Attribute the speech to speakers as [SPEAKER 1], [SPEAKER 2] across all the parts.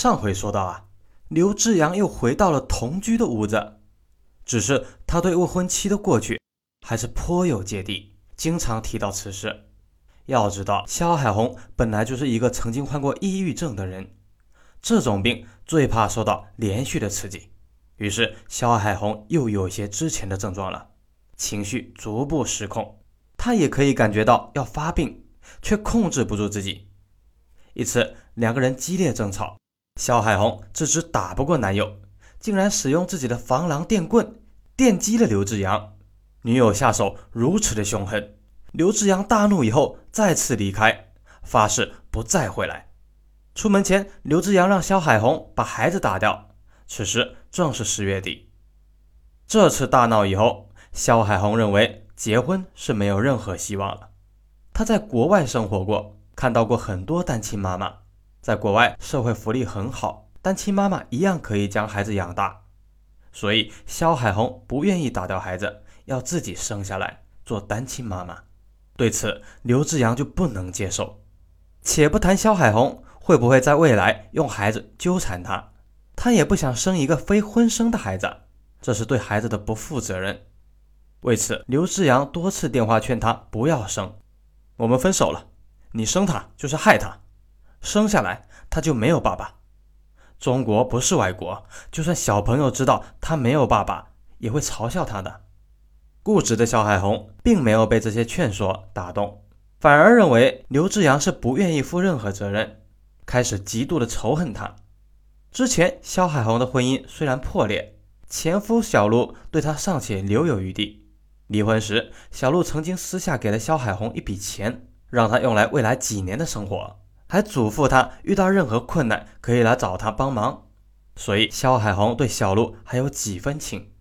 [SPEAKER 1] 上回说到啊，刘志阳又回到了同居的屋子，只是他对未婚妻的过去还是颇有芥蒂，经常提到此事。要知道，肖海红本来就是一个曾经患过抑郁症的人，这种病最怕受到连续的刺激。于是，肖海红又有些之前的症状了，情绪逐步失控。他也可以感觉到要发病，却控制不住自己。一次，两个人激烈争吵，肖海红自知打不过男友，竟然使用自己的防狼电棍电击了刘志阳。女友下手如此的凶狠。刘志阳大怒以后，再次离开，发誓不再回来。出门前，刘志阳让肖海红把孩子打掉。此时正是十月底。这次大闹以后，肖海红认为结婚是没有任何希望了。他在国外生活过，看到过很多单亲妈妈。在国外，社会福利很好，单亲妈妈一样可以将孩子养大。所以，肖海红不愿意打掉孩子，要自己生下来做单亲妈妈。对此，刘志阳就不能接受。且不谈肖海红会不会在未来用孩子纠缠他，他也不想生一个非婚生的孩子，这是对孩子的不负责任。为此，刘志阳多次电话劝他不要生。我们分手了，你生他就是害他，生下来他就没有爸爸。中国不是外国，就算小朋友知道他没有爸爸，也会嘲笑他的。固执的肖海红并没有被这些劝说打动，反而认为刘志阳是不愿意负任何责任，开始极度的仇恨他。之前肖海红的婚姻虽然破裂，前夫小陆对她尚且留有余地。离婚时，小陆曾经私下给了肖海红一笔钱，让他用来未来几年的生活，还嘱咐他遇到任何困难可以来找他帮忙。所以肖海红对小陆还有几分情。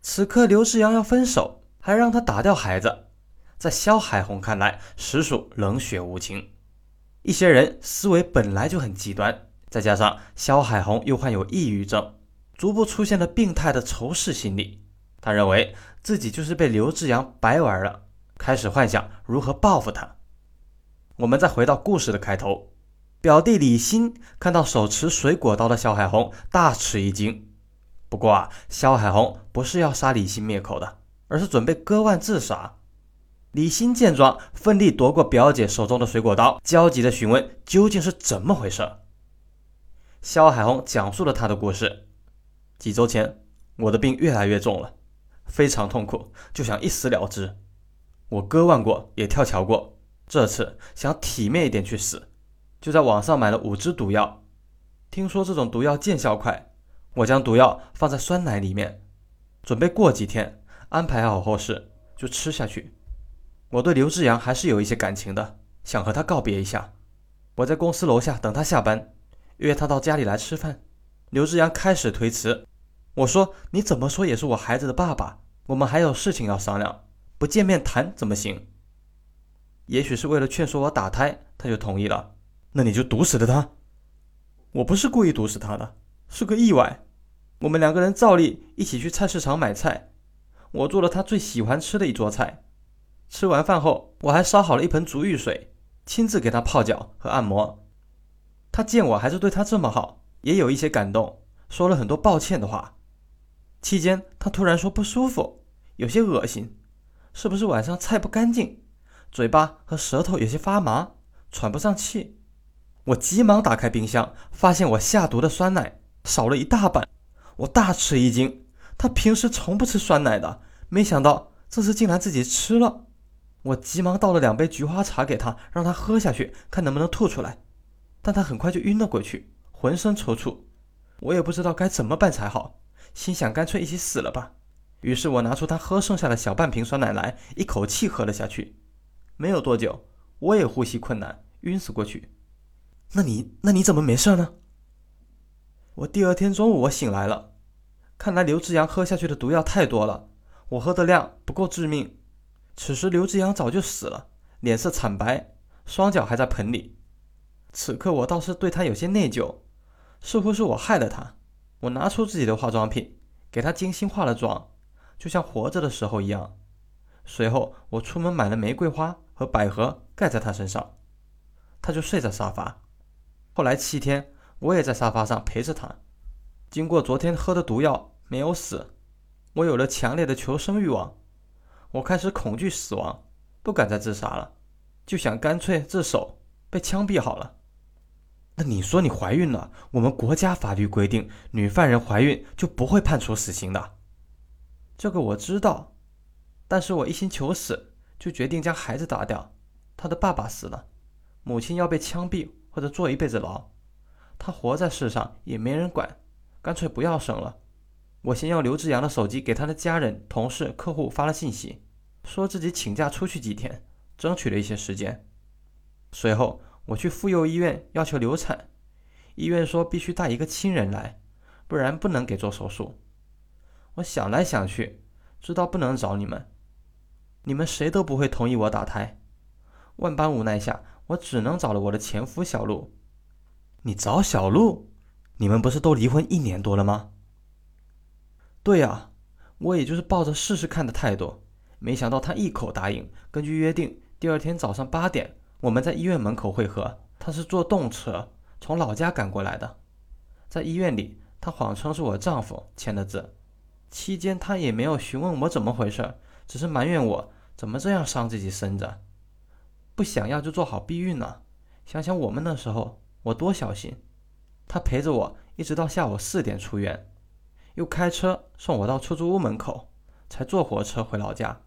[SPEAKER 1] 此刻刘志阳要分手，还让他打掉孩子，在肖海红看来实属冷血无情。一些人思维本来就很极端，再加上肖海红又患有抑郁症，逐步出现了病态的仇视心理。他认为自己就是被刘志阳白玩了，开始幻想如何报复他。我们再回到故事的开头，表弟李欣看到手持水果刀的肖海红，大吃一惊。不过啊，肖海红不是要杀李欣灭口的，而是准备割腕自杀。李欣见状，奋力夺过表姐手中的水果刀，焦急地询问究竟是怎么回事。肖海红讲述了他的故事：几周前，我的病越来越重了，非常痛苦，就想一死了之。我割腕过，也跳桥过，这次想体面一点去死，就在网上买了五支毒药，听说这种毒药见效快。我将毒药放在酸奶里面，准备过几天安排好后事就吃下去。我对刘志阳还是有一些感情的，想和他告别一下。我在公司楼下等他下班，约他到家里来吃饭。刘志阳开始推辞，我说：“你怎么说也是我孩子的爸爸，我们还有事情要商量，不见面谈怎么行？”也许是为了劝说我打胎，他就同意了。那你就毒死了他。我不是故意毒死他的。是个意外，我们两个人照例一起去菜市场买菜，我做了他最喜欢吃的一桌菜。吃完饭后，我还烧好了一盆足浴水，亲自给他泡脚和按摩。他见我还是对他这么好，也有一些感动，说了很多抱歉的话。期间，他突然说不舒服，有些恶心，是不是晚上菜不干净？嘴巴和舌头有些发麻，喘不上气。我急忙打开冰箱，发现我下毒的酸奶。少了一大半，我大吃一惊。他平时从不吃酸奶的，没想到这次竟然自己吃了。我急忙倒了两杯菊花茶给他，让他喝下去，看能不能吐出来。但他很快就晕了过去，浑身抽搐。我也不知道该怎么办才好，心想干脆一起死了吧。于是我拿出他喝剩下的小半瓶酸奶来，一口气喝了下去。没有多久，我也呼吸困难，晕死过去。那你，那你怎么没事呢？我第二天中午我醒来了，看来刘志阳喝下去的毒药太多了，我喝的量不够致命。此时刘志阳早就死了，脸色惨白，双脚还在盆里。此刻我倒是对他有些内疚，似乎是我害了他。我拿出自己的化妆品，给他精心化了妆，就像活着的时候一样。随后我出门买了玫瑰花和百合盖在他身上，他就睡在沙发。后来七天。我也在沙发上陪着他。经过昨天喝的毒药，没有死，我有了强烈的求生欲望。我开始恐惧死亡，不敢再自杀了，就想干脆自首，被枪毙好了。那你说你怀孕了？我们国家法律规定，女犯人怀孕就不会判处死刑的。这个我知道，但是我一心求死，就决定将孩子打掉。他的爸爸死了，母亲要被枪毙或者坐一辈子牢，他活在世上也没人管，干脆不要生了。我先用刘志阳的手机给他的家人、同事、客户发了信息，说自己请假出去几天，争取了一些时间。随后我去妇幼医院要求流产，医院说必须带一个亲人来，不然不能给做手术。我想来想去，知道不能找你们，你们谁都不会同意我打胎。万般无奈下，我只能找了我的前夫小陆。你找小陆？你们不是都离婚一年多了吗？对呀，我也就是抱着试试看的态度，没想到他一口答应。根据约定，第二天早上八点，我们在医院门口会合。他是坐动车从老家赶过来的，在医院里，他谎称是我丈夫签的字。期间，他也没有询问我怎么回事，只是埋怨我怎么这样伤自己身子。不想要就做好避孕呢。想想我们那时候，我多小心。他陪着我一直到下午四点出院。又开车送我到出租屋门口，才坐火车回老家。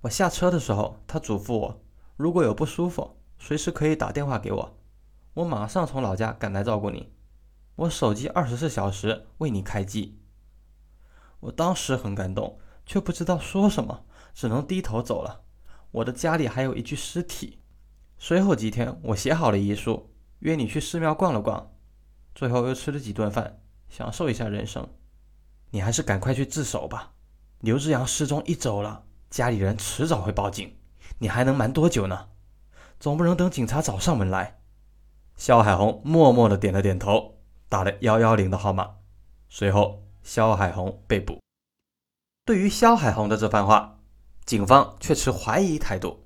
[SPEAKER 1] 我下车的时候，他嘱咐我，如果有不舒服，随时可以打电话给我，我马上从老家赶来照顾你。我手机二十四小时为你开机。我当时很感动，却不知道说什么，只能低头走了。我的家里还有一具尸体。随后几天，我写好了遗书，约你去寺庙逛了逛，最后又吃了几顿饭，享受一下人生。你还是赶快去自首吧。刘志阳失踪一周了，家里人迟早会报警，你还能瞒多久呢？总不能等警察找上门来。肖海红默默的点了点头，打了幺幺零的号码。随后，肖海红被捕。对于肖海红的这番话，警方却持怀疑态度。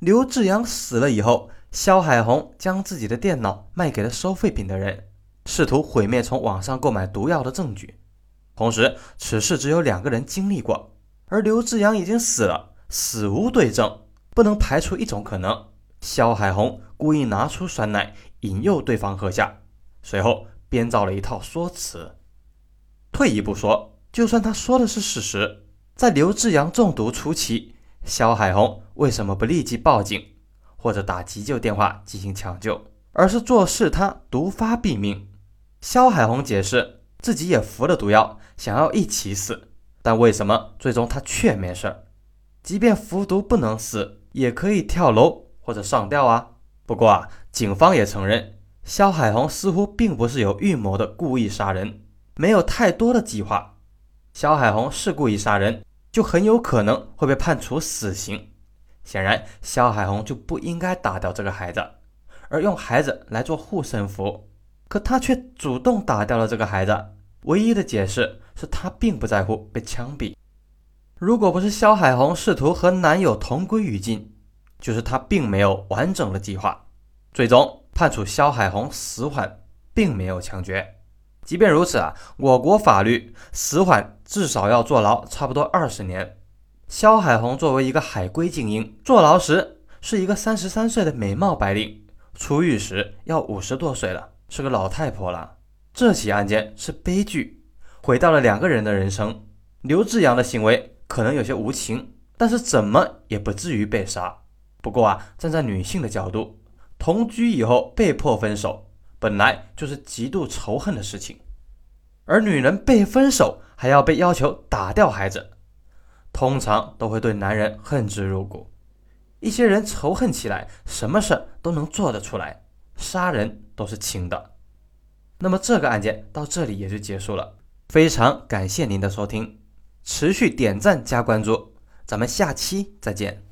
[SPEAKER 1] 刘志阳死了以后，肖海红将自己的电脑卖给了收废品的人，试图毁灭从网上购买毒药的证据。同时，此事只有两个人经历过，而刘志阳已经死了，死无对证，不能排除一种可能：肖海红故意拿出酸奶引诱对方喝下，随后编造了一套说辞。退一步说，就算他说的是事实，在刘志阳中毒初期，肖海红为什么不立即报警或者打急救电话进行抢救，而是做事他毒发毙命？肖海红解释。自己也服了毒药，想要一起死，但为什么最终他却没事？即便服毒不能死，也可以跳楼或者上吊啊。不过啊，警方也承认，肖海红似乎并不是有预谋的故意杀人，没有太多的计划。肖海红是故意杀人，就很有可能会被判处死刑。显然，肖海红就不应该打掉这个孩子，而用孩子来做护身符。可他却主动打掉了这个孩子，唯一的解释是他并不在乎被枪毙。如果不是肖海红试图和男友同归于尽，就是他并没有完整的计划。最终判处肖海红死缓，并没有枪决。即便如此啊，我国法律死缓至少要坐牢差不多二十年。肖海红作为一个海归精英，坐牢时是一个三十三岁的美貌白领，出狱时要五十多岁了。是个老太婆了。这起案件是悲剧，毁掉了两个人的人生。刘志阳的行为可能有些无情，但是怎么也不至于被杀。不过啊，站在女性的角度，同居以后被迫分手，本来就是极度仇恨的事情。而女人被分手还要被要求打掉孩子，通常都会对男人恨之入骨。一些人仇恨起来，什么事都能做得出来。杀人都是轻的，那么这个案件到这里也就结束了。非常感谢您的收听，持续点赞加关注，咱们下期再见。